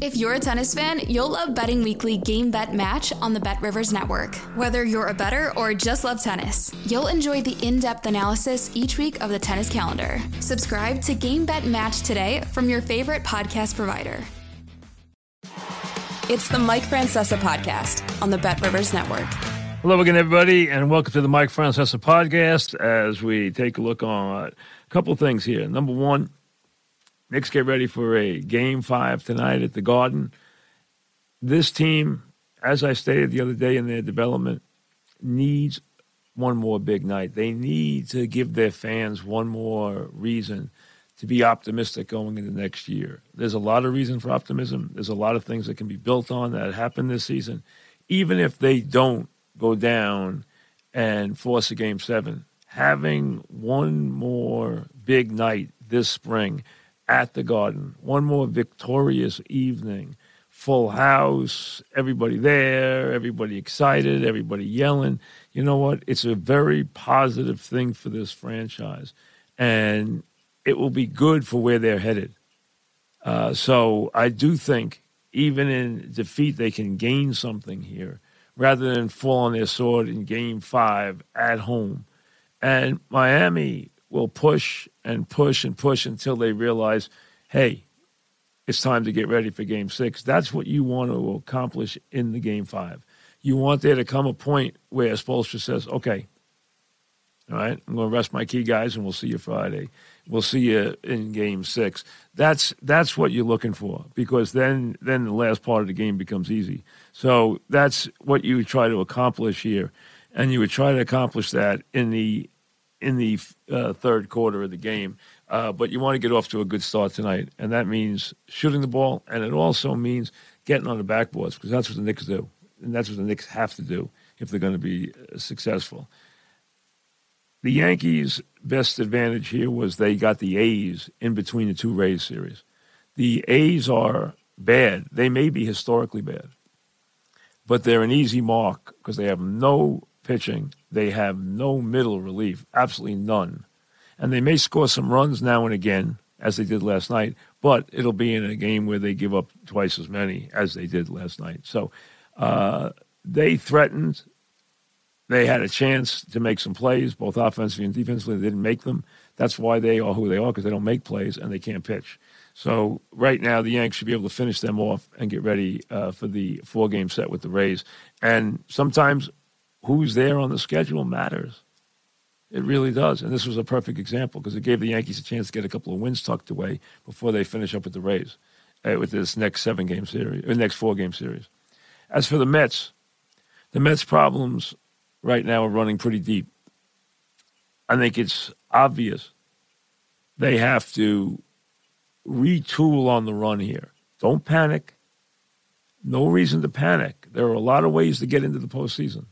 If you're a tennis fan, you'll love Betting Weekly Game Bet Match on the Bet Rivers Network. Whether you're a better or just love tennis, you'll enjoy the in depth analysis each week of the tennis calendar. Subscribe to Game Bet Match today from your favorite podcast provider. It's the Mike Francesa podcast on the Bet Rivers Network. Hello again, everybody, and welcome to the Mike Francesa podcast as we take a look on a couple things here. Number one, Knicks get ready for a game five tonight at the Garden. This team, as I stated the other day in their development, needs one more big night. They need to give their fans one more reason to be optimistic going into next year. There's a lot of reason for optimism. There's a lot of things that can be built on that happened this season. Even if they don't go down and force a game seven, having one more big night this spring – at the Garden. One more victorious evening. Full house, everybody there, everybody excited, everybody yelling. You know what? It's a very positive thing for this franchise. And it will be good for where they're headed. Uh, so I do think, even in defeat, they can gain something here rather than fall on their sword in game five at home. And Miami will push and push and push until they realize, hey, it's time to get ready for game six. That's what you want to accomplish in the game five. You want there to come a point where Spoelstra says, okay, all right, I'm going to rest my key guys and we'll see you Friday. We'll see you in game six. That's that's what you're looking for because then then the last part of the game becomes easy. So that's what you try to accomplish here, and you would try to accomplish that in the in the uh, third quarter of the game. Uh, but you want to get off to a good start tonight, and that means shooting the ball, and it also means getting on the backboards because that's what the Knicks do, and that's what the Knicks have to do if they're going to be uh, successful. The Yankees' best advantage here was they got the A's in between the two Rays series. The A's are bad; they may be historically bad, but they're an easy mark because they have no pitching they have no middle relief, absolutely none. And they may score some runs now and again, as they did last night, but it'll be in a game where they give up twice as many as they did last night. So uh, they threatened. They had a chance to make some plays, both offensively and defensively. They didn't make them. That's why they are who they are, because they don't make plays and they can't pitch. So right now, the Yanks should be able to finish them off and get ready uh, for the four-game set with the Rays. And sometimes who's there on the schedule matters. It really does. And this was a perfect example because it gave the Yankees a chance to get a couple of wins tucked away before they finish up with the Rays uh, with this next seven game series, or uh, next four game series. As for the Mets, the Mets' problems right now are running pretty deep. I think it's obvious they have to retool on the run here. Don't panic. No reason to panic. There are a lot of ways to get into the postseason.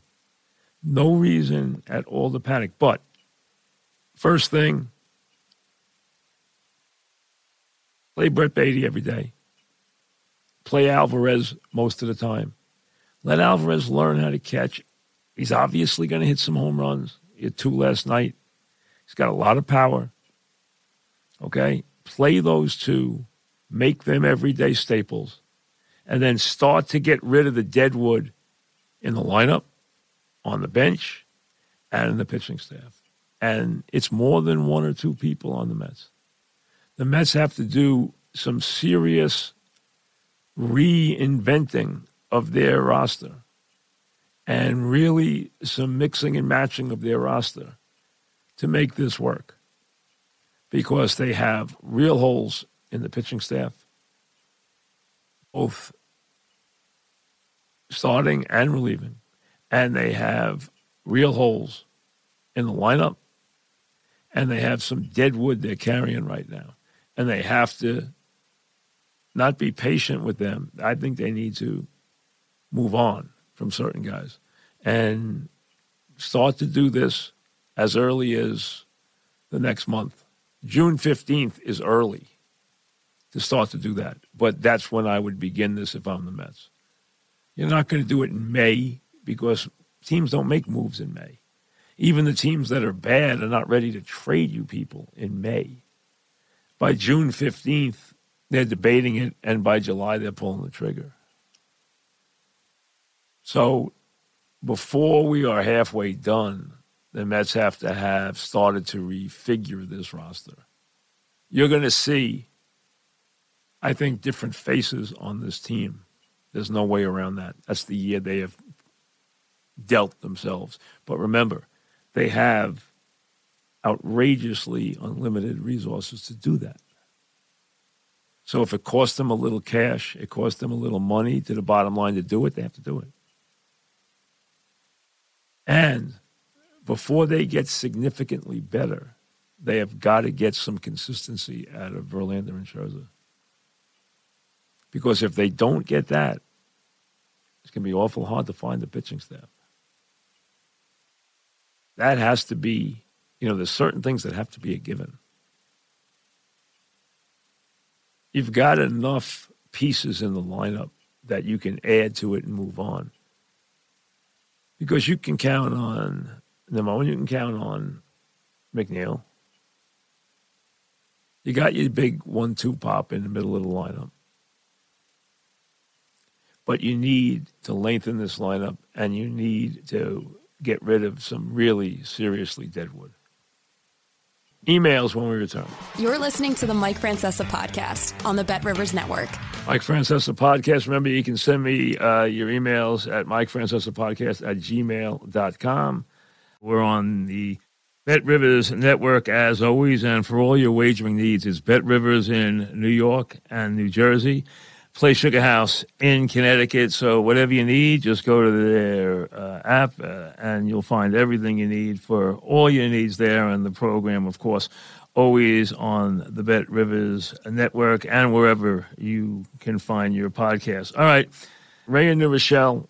No reason at all to panic. But first thing, play Brett Baty every day. Play Alvarez most of the time. Let Alvarez learn how to catch. He's obviously going to hit some home runs. He had two last night. He's got a lot of power. Okay? Play those two, make them everyday staples, and then start to get rid of the dead wood in the lineup on the bench and in the pitching staff. And it's more than one or two people on the Mets. The Mets have to do some serious reinventing of their roster and really some mixing and matching of their roster to make this work because they have real holes in the pitching staff, both starting and relieving and they have real holes in the lineup, and they have some dead wood they're carrying right now, and they have to not be patient with them. I think they need to move on from certain guys and start to do this as early as the next month. June 15th is early to start to do that. But that's when I would begin this if I'm the Mets. You're not going to do it in May because teams don't make moves in May. Even the teams that are bad are not ready to trade you people in May. By June 15th, they're debating it, and by July, they're pulling the trigger. So before we are halfway done, the Mets have to have started to refigure this roster. You're going to see, I think, different faces on this team. There's no way around that. That's the year they have dealt themselves. But remember, they have outrageously unlimited resources to do that. So if it costs them a little cash, it costs them a little money to the bottom line to do it, they have to do it. And before they get significantly better, they have got to get some consistency out of Verlander and Scherzer. Because if they don't get that, it's going to be awful hard to find the pitching staff. That has to be, you know, there's certain things that have to be a given. You've got enough pieces in the lineup that you can add to it and move on because you can count on moment you can count on McNeil. You got your big one-two pop in the middle of the lineup, but you need to lengthen this lineup, and you need to get rid of some really seriously dead wood emails when we return. You're listening to the Mike Francesa podcast on the Bet Rivers Network. Mike Francesa podcast. Remember, you can send me uh, your emails at Podcast at gmail.com. We're on the Bet Rivers Network as always, and for all your wagering needs, it's Bet Rivers in New York and New Jersey. Play Sugar House in Connecticut. So whatever you need, just go to their uh, app uh, and you'll find everything you need for all your needs there. And the program, of course, always on the Bet Rivers Network and wherever you can find your podcast. All right, Ray and Rochelle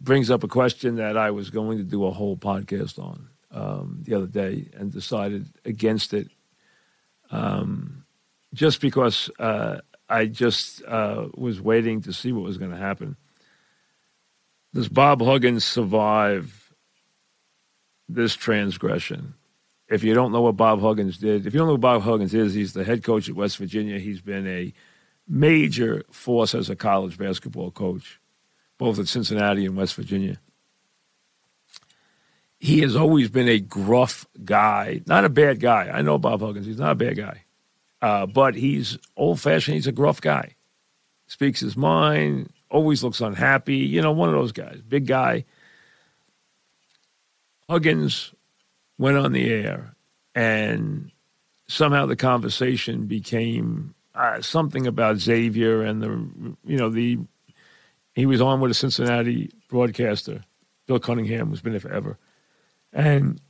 brings up a question that I was going to do a whole podcast on um, the other day and decided against it. Um, just because uh, I just uh, was waiting to see what was going to happen. Does Bob Huggins survive this transgression? If you don't know what Bob Huggins did, if you don't know what Bob Huggins is, he's the head coach at West Virginia. He's been a major force as a college basketball coach, both at Cincinnati and West Virginia. He has always been a gruff guy, not a bad guy. I know Bob Huggins, he's not a bad guy uh, but he's old fashioned. He's a gruff guy. Speaks his mind, always looks unhappy. You know, one of those guys, big guy. Huggins went on the air, and somehow the conversation became uh, something about Xavier and the, you know, the, he was on with a Cincinnati broadcaster, Bill Cunningham, who's been there forever. And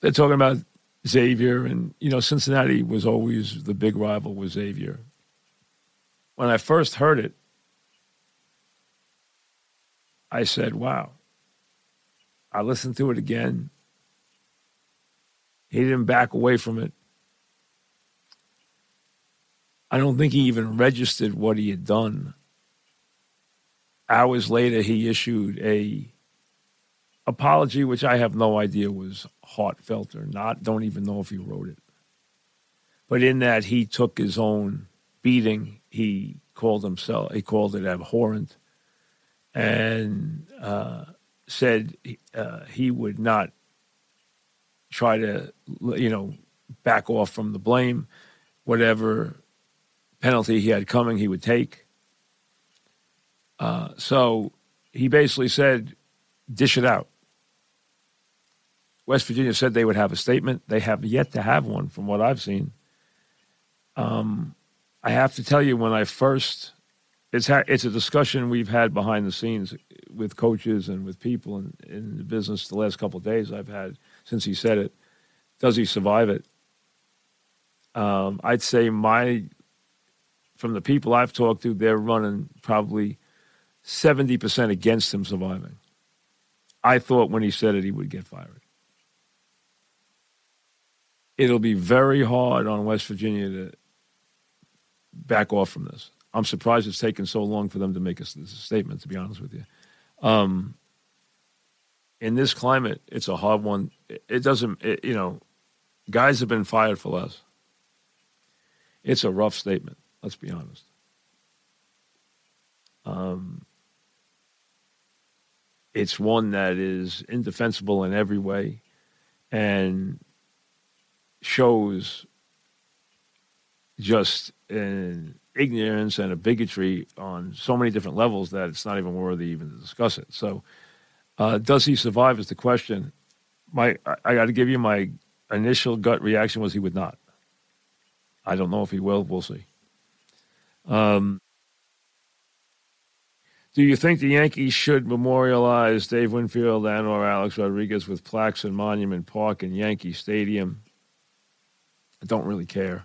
they're talking about Xavier, and you know Cincinnati was always the big rival with Xavier. When I first heard it, I said, "Wow." I listened to it again. He didn't back away from it. I don't think he even registered what he had done. Hours later, he issued a apology, which I have no idea was heartfelt or not. Don't even know if he wrote it. But in that, he took his own beating. He called himself. He called it abhorrent, and uh, said uh, he would not try to, you know, back off from the blame. Whatever penalty he had coming, he would take. Uh, so he basically said, "Dish it out." West Virginia said they would have a statement. They have yet to have one, from what I've seen. Um, I have to tell you, when I first, it's ha- it's a discussion we've had behind the scenes with coaches and with people in, in the business the last couple days I've had since he said it. Does he survive it? Um, I'd say my, from the people I've talked to, they're running probably seventy percent against him surviving. I thought when he said it, he would get fired. It'll be very hard on West Virginia to back off from this. I'm surprised it's taken so long for them to make a, a statement, to be honest with you. Um, in this climate, it's a hard one. It, it doesn't, it, you know, guys have been fired for less. It's a rough statement, let's be honest. Um, it's one that is indefensible in every way and shows just an ignorance and a bigotry on so many different levels that it's not even worthy even to discuss it. So, uh, does he survive? Is the question. My, I, I got to give you my initial gut reaction was he would not. I don't know if he will. We'll see. Um, do you think the Yankees should memorialize Dave Winfield and or Alex Rodriguez with plaques in Monument Park and Yankee Stadium? I don't really care.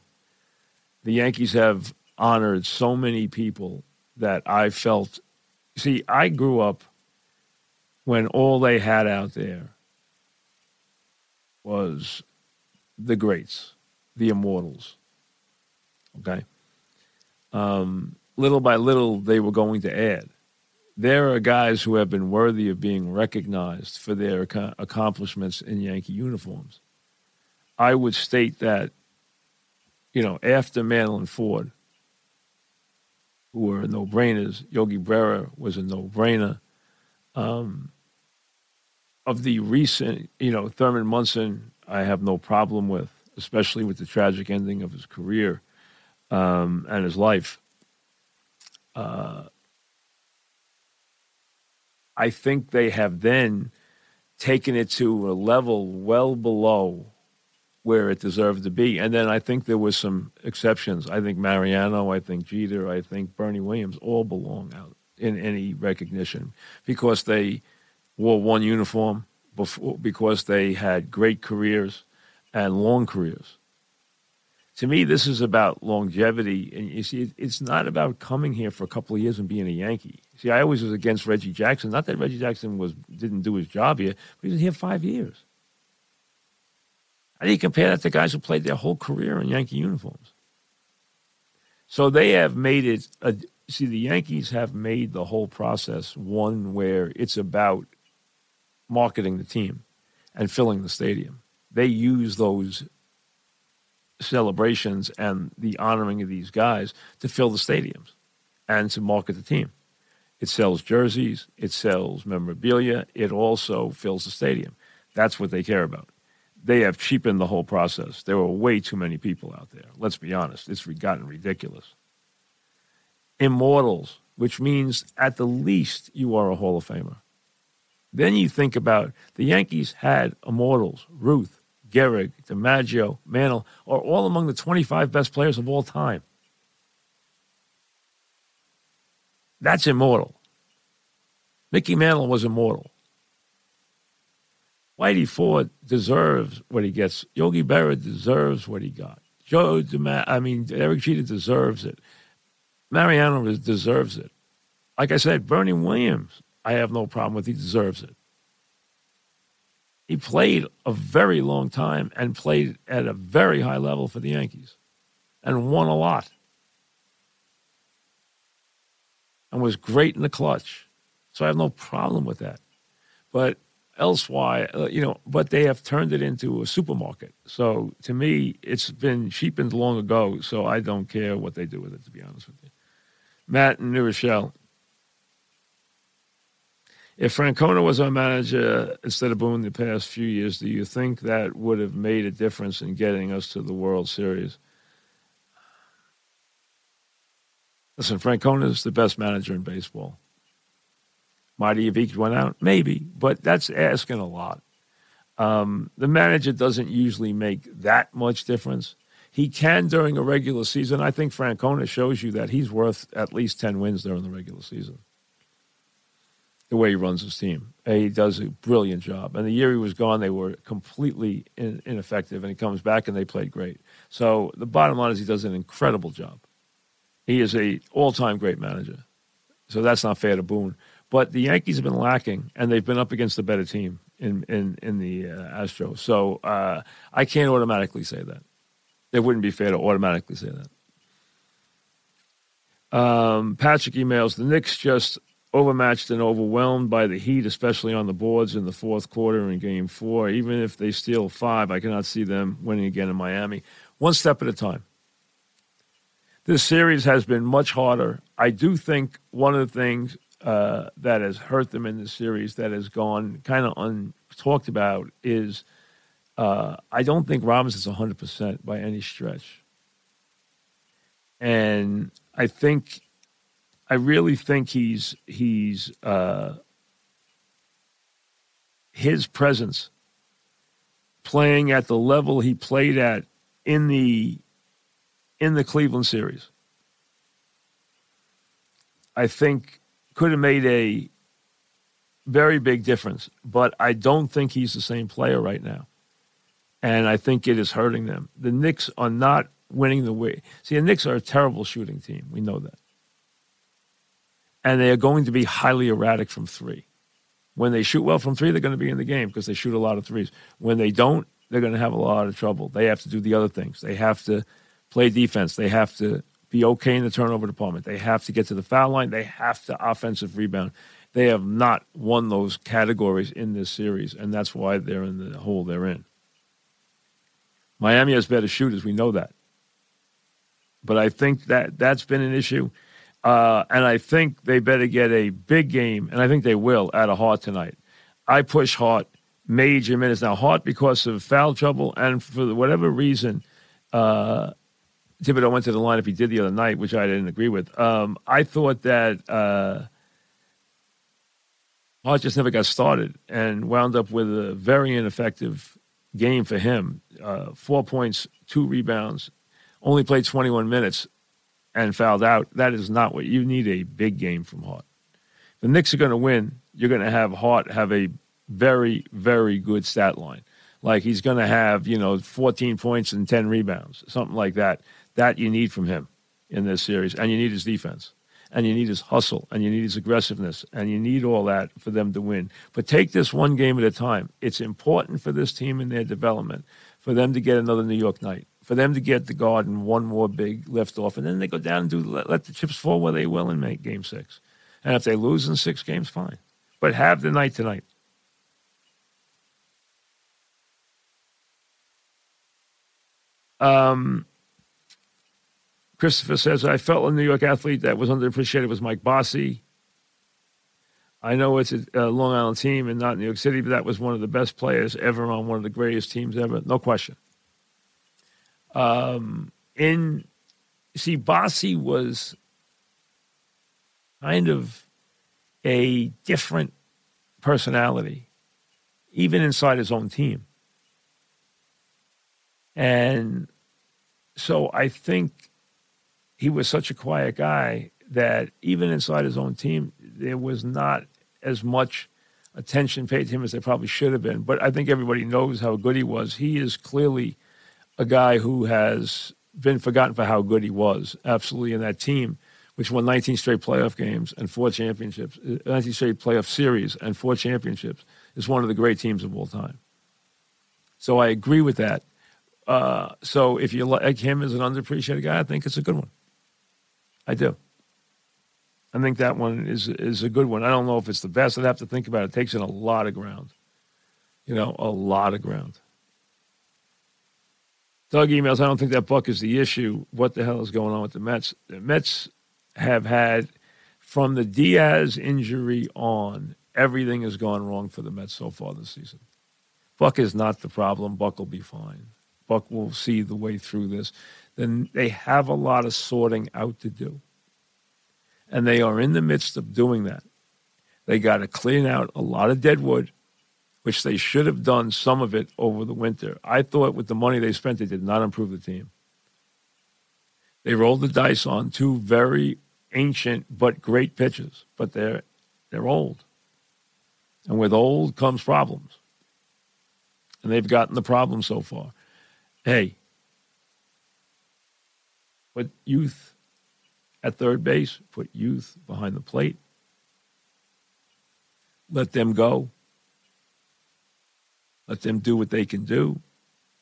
The Yankees have honored so many people that I felt. See, I grew up when all they had out there was the greats, the immortals. Okay? Um, little by little, they were going to add. There are guys who have been worthy of being recognized for their ac- accomplishments in Yankee uniforms. I would state that, you know, after and Ford, who were no brainers, Yogi Berra was a no brainer. Um, of the recent, you know, Thurman Munson, I have no problem with, especially with the tragic ending of his career um, and his life. Uh, I think they have then taken it to a level well below where it deserved to be. And then I think there were some exceptions. I think Mariano, I think Jeter, I think Bernie Williams all belong out in any recognition because they wore one uniform before because they had great careers and long careers to me, this is about longevity. And you see, it's not about coming here for a couple of years and being a Yankee. See, I always was against Reggie Jackson. Not that Reggie Jackson was didn't do his job here, but he was here five years. How do you compare that to guys who played their whole career in Yankee uniforms? So they have made it. A, see, the Yankees have made the whole process one where it's about marketing the team and filling the stadium. They use those celebrations and the honoring of these guys to fill the stadiums and to market the team. It sells jerseys, it sells memorabilia, it also fills the stadium. That's what they care about. They have cheapened the whole process. There were way too many people out there. Let's be honest, it's gotten ridiculous. Immortals, which means at the least you are a Hall of Famer. Then you think about the Yankees had immortals, Ruth, Gehrig, DiMaggio, Mantle are all among the 25 best players of all time. That's immortal. Mickey Mantle was immortal. Whitey Ford deserves what he gets. Yogi Berra deserves what he got. Joe DeMa- I mean, Derek Jeter deserves it. Mariano deserves it. Like I said, Bernie Williams, I have no problem with. He deserves it. He played a very long time and played at a very high level for the Yankees and won a lot and was great in the clutch. So I have no problem with that. But elsewhere, uh, you know, but they have turned it into a supermarket. So to me, it's been cheapened long ago. So I don't care what they do with it, to be honest with you. Matt and New Rochelle. If Francona was our manager instead of Boone the past few years, do you think that would have made a difference in getting us to the World Series? Listen, Francona is the best manager in baseball. Marty Yvick went out? Maybe, but that's asking a lot. Um, the manager doesn't usually make that much difference. He can during a regular season. I think Francona shows you that he's worth at least 10 wins during the regular season the way he runs his team. He does a brilliant job. And the year he was gone, they were completely in, ineffective, and he comes back and they played great. So the bottom line is he does an incredible job. He is a all-time great manager. So that's not fair to Boone. But the Yankees have been lacking, and they've been up against a better team in in in the uh, Astros. So uh, I can't automatically say that. It wouldn't be fair to automatically say that. Um, Patrick emails the Knicks just overmatched and overwhelmed by the Heat, especially on the boards in the fourth quarter in Game Four. Even if they steal five, I cannot see them winning again in Miami. One step at a time. This series has been much harder. I do think one of the things uh, that has hurt them in the series that has gone kind of untalked about is uh, I don't think Robinson's 100% by any stretch. And I think, I really think he's, he's, uh, his presence playing at the level he played at in the, in the Cleveland series. I think could have made a very big difference, but I don't think he's the same player right now. And I think it is hurting them. The Knicks are not winning the way. See, the Knicks are a terrible shooting team. We know that. And they are going to be highly erratic from three. When they shoot well from three, they're going to be in the game because they shoot a lot of threes. When they don't, they're going to have a lot of trouble. They have to do the other things. They have to play defense. They have to be okay in the turnover department. They have to get to the foul line. They have to offensive rebound. They have not won those categories in this series, and that's why they're in the hole they're in. Miami has better shooters. We know that. But I think that that's been an issue. Uh, and I think they better get a big game, and I think they will, out of Hart tonight. I push Hart major minutes. Now, Hart, because of foul trouble and for whatever reason, uh, Thibodeau went to the line if he did the other night, which I didn't agree with. Um, I thought that uh, Hart just never got started and wound up with a very ineffective game for him. Uh, four points, two rebounds, only played 21 minutes and fouled out. That is not what you need a big game from Hart. The Knicks are going to win, you're going to have Hart have a very, very good stat line. Like he's going to have, you know, 14 points and 10 rebounds, something like that. That you need from him in this series. And you need his defense. And you need his hustle. And you need his aggressiveness. And you need all that for them to win. But take this one game at a time. It's important for this team in their development for them to get another New York night, for them to get the Garden one more big lift off. And then they go down and do let, let the chips fall where they will and make game six. And if they lose in six games, fine. But have the night tonight. Um, Christopher says, I felt a New York athlete that was underappreciated was Mike Bossy. I know it's a, Long Island team and not New York City, but that was one of the best players ever on one of the greatest teams ever. No question. Um, in see, Bossy was kind of a different personality, even inside his own team. And so I think he was such a quiet guy that even inside his own team, there was not as much attention paid to him as there probably should have been. But I think everybody knows how good he was. He is clearly a guy who has been forgotten for how good he was, absolutely, in that team, which won 19 straight playoff games and four championships, uh, 19 straight playoff series and four championships, is one of the great teams of all time. So I agree with that. Uh, so if you like him as an underappreciated guy, I think it's a good one. I do. I think that one is is a good one. I don't know if it's the best. I'd have to think about it. It takes in a lot of ground. You know, a lot of ground. Doug emails, I don't think that Buck is the issue. What the hell is going on with the Mets? The Mets have had, from the Diaz injury on, everything has gone wrong for the Mets so far this season. Buck is not the problem. Buck will be fine. Buck will see the way through this. Then they have a lot of sorting out to do. And they are in the midst of doing that. They got to clean out a lot of dead wood, which they should have done some of it over the winter. I thought with the money they spent, they did not improve the team. They rolled the dice on two very ancient but great pitches, but they're they're old. And with old comes problems. And they've gotten the problem so far. Hey, put youth at third base, put youth behind the plate. let them go, let them do what they can do,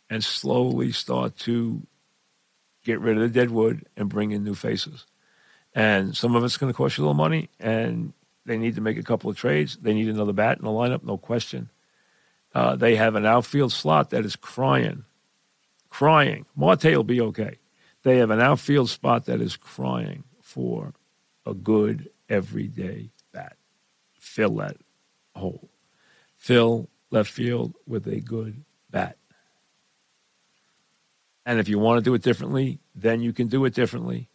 and slowly start to get rid of the dead wood and bring in new faces. And some of it's going to cost you a little money, and they need to make a couple of trades. They need another bat in the lineup, no question. Uh, they have an outfield slot that is crying, crying. Marte will be okay. They have an outfield spot that is crying for a good everyday bat. Fill that hole. Fill left field with a good bat. And if you want to do it differently, then you can do it differently.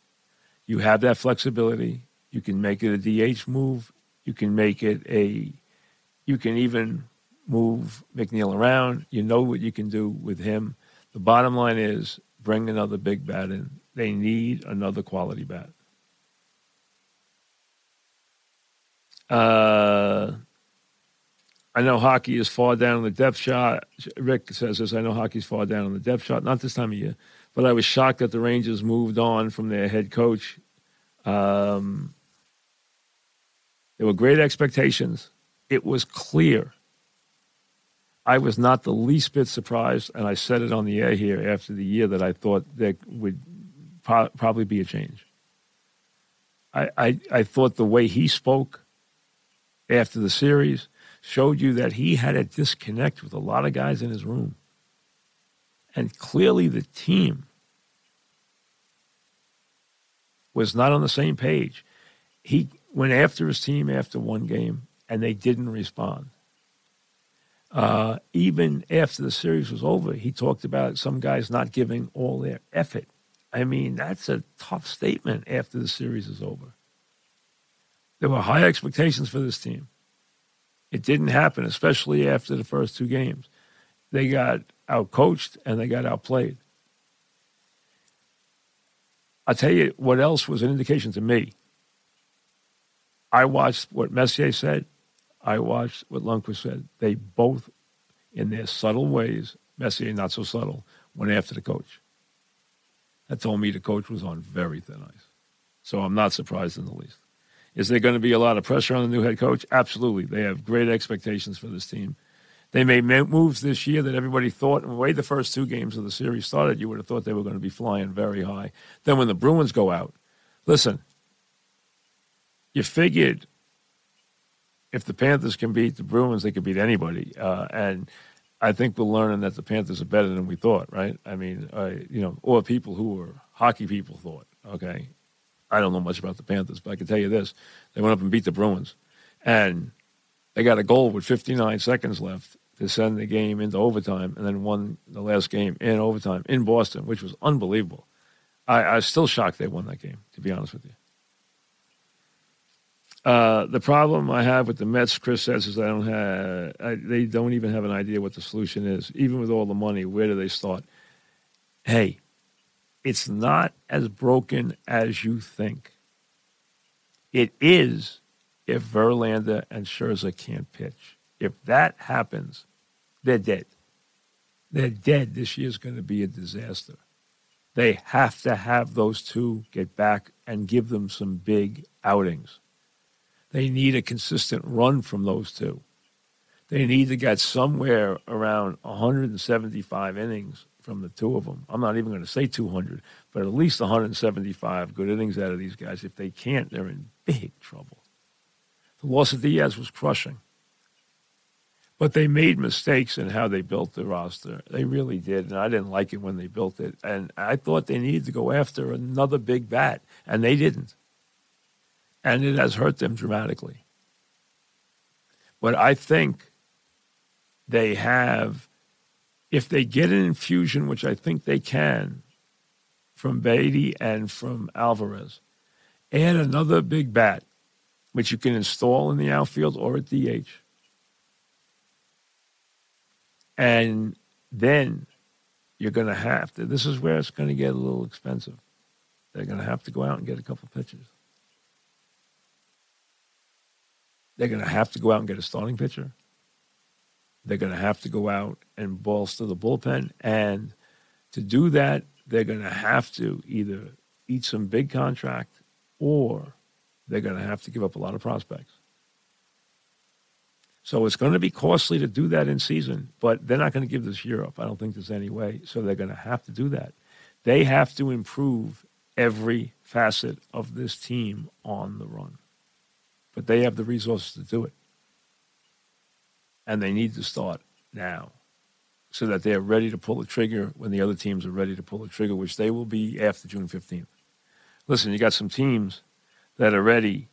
You have that flexibility. You can make it a DH move. You can make it a, you can even move McNeil around. You know what you can do with him. The bottom line is bring another big bat in. They need another quality bat. Uh, I know hockey is far down on the depth shot. Rick says this. I know hockey's far down on the depth shot. Not this time of year, but I was shocked that the Rangers moved on from their head coach. Um, there were great expectations. It was clear. I was not the least bit surprised, and I said it on the air here after the year that I thought there would pro- probably be a change. I, I, I thought the way he spoke after the series – showed you that he had a disconnect with a lot of guys in his room. And clearly the team was not on the same page. He went after his team after one game and they didn't respond. Uh, even after the series was over, he talked about some guys not giving all their effort. I mean, that's a tough statement after the series is over. There were high expectations for this team. It didn't happen, especially after the first two games. They got outcoached and they got outplayed. I'll tell you what else was an indication to me. I watched what Messier said. I watched what Lundqvist said. They both, in their subtle ways, Messier not so subtle, went after the coach. That told me the coach was on very thin ice. So I'm not surprised in the least. Is there going to be a lot of pressure on the new head coach? Absolutely. They have great expectations for this team. They made moves this year that everybody thought, and the way the first two games of the series started, you would have thought they were going to be flying very high. Then when the Bruins go out, listen, you figured if the Panthers can beat the Bruins, they can beat anybody. Uh, and I think we're learning that the Panthers are better than we thought, right? I mean, uh, you know, or people who were hockey people thought, okay? I don't know much about the Panthers, but I can tell you this: they went up and beat the Bruins, and they got a goal with 59 seconds left to send the game into overtime, and then won the last game in overtime in Boston, which was unbelievable. I, I was still shocked they won that game, to be honest with you. Uh, the problem I have with the Mets, Chris says, is I don't have. I, they don't even have an idea what the solution is. Even with all the money, where do they start? Hey, it's not as broken as you think. It is if Verlander and Scherzer can't pitch. If that happens, they're dead. They're dead. This year's going to be a disaster. They have to have those two get back and give them some big outings. They need a consistent run from those two. They need to get somewhere around 175 innings from the two of them. I'm not even going to say 200, but at least 175 good innings out of these guys. If they can't, they're in big trouble. The loss of Diaz was crushing. But they made mistakes in how they built the roster. They really did, and I didn't like it when they built it. And I thought they needed to go after another big bat, and they didn't. And it has hurt them dramatically. But I think they have if they get an infusion, which I think they can, from Baty and from Alvarez, add another big bat, which you can install in the outfield or at DH. And then you're going to have to, this is where it's going to get a little expensive. They're going to have to go out and get a couple pitchers. They're going to have to go out and get a starting pitcher. They're going to have to go out and bolster the bullpen. And to do that, they're going to have to either eat some big contract or they're going to have to give up a lot of prospects. So it's going to be costly to do that in season, but they're not going to give this year up. I don't think there's any way. So they're going to have to do that. They have to improve every facet of this team on the run. But they have the resources to do it. And they need to start now so that they're ready to pull the trigger when the other teams are ready to pull the trigger, which they will be after June 15th. Listen, you got some teams that are ready.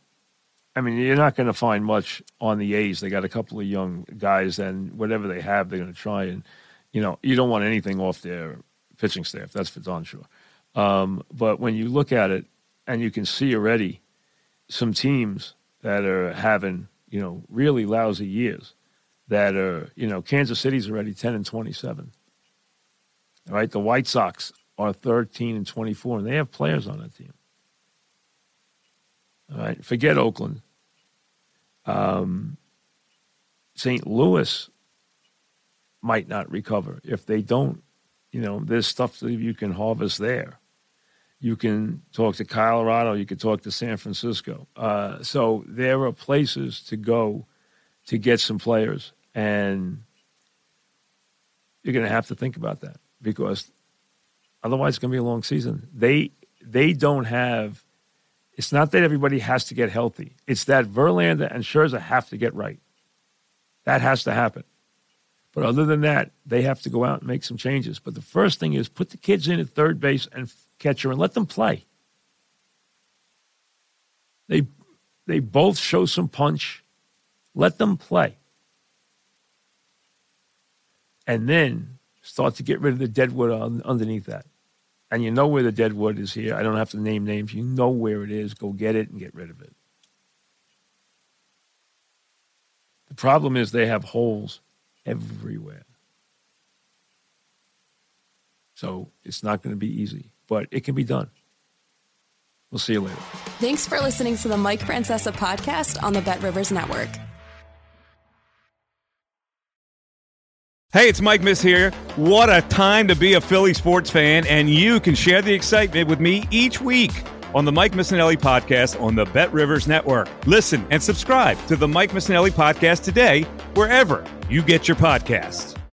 I mean, you're not going to find much on the A's. They got a couple of young guys, and whatever they have, they're going to try. And, you know, you don't want anything off their pitching staff. That's for darn sure. Um, but when you look at it, and you can see already some teams that are having, you know, really lousy years that are, you know, Kansas City's already 10 and 27. All right. The White Sox are 13 and 24, and they have players on that team. All right. Forget Oakland. Um, St. Louis might not recover. If they don't, you know, there's stuff that you can harvest there. You can talk to Colorado. You can talk to San Francisco. Uh, so there are places to go to get some players and you're going to have to think about that because otherwise it's going to be a long season. They they don't have. It's not that everybody has to get healthy. It's that Verlander and Scherzer have to get right. That has to happen. But other than that, they have to go out and make some changes. But the first thing is put the kids in at third base and catcher and let them play. They they both show some punch. Let them play and then start to get rid of the deadwood on, underneath that. And you know where the deadwood is here. I don't have to name names. You know where it is. Go get it and get rid of it. The problem is they have holes everywhere. So it's not going to be easy, but it can be done. We'll see you later. Thanks for listening to the Mike Francesa podcast on the Bet Rivers Network. Hey, it's Mike Miss here. What a time to be a Philly sports fan, and you can share the excitement with me each week on the Mike Missanelli podcast on the Bet Rivers Network. Listen and subscribe to the Mike Missanelli podcast today, wherever you get your podcasts.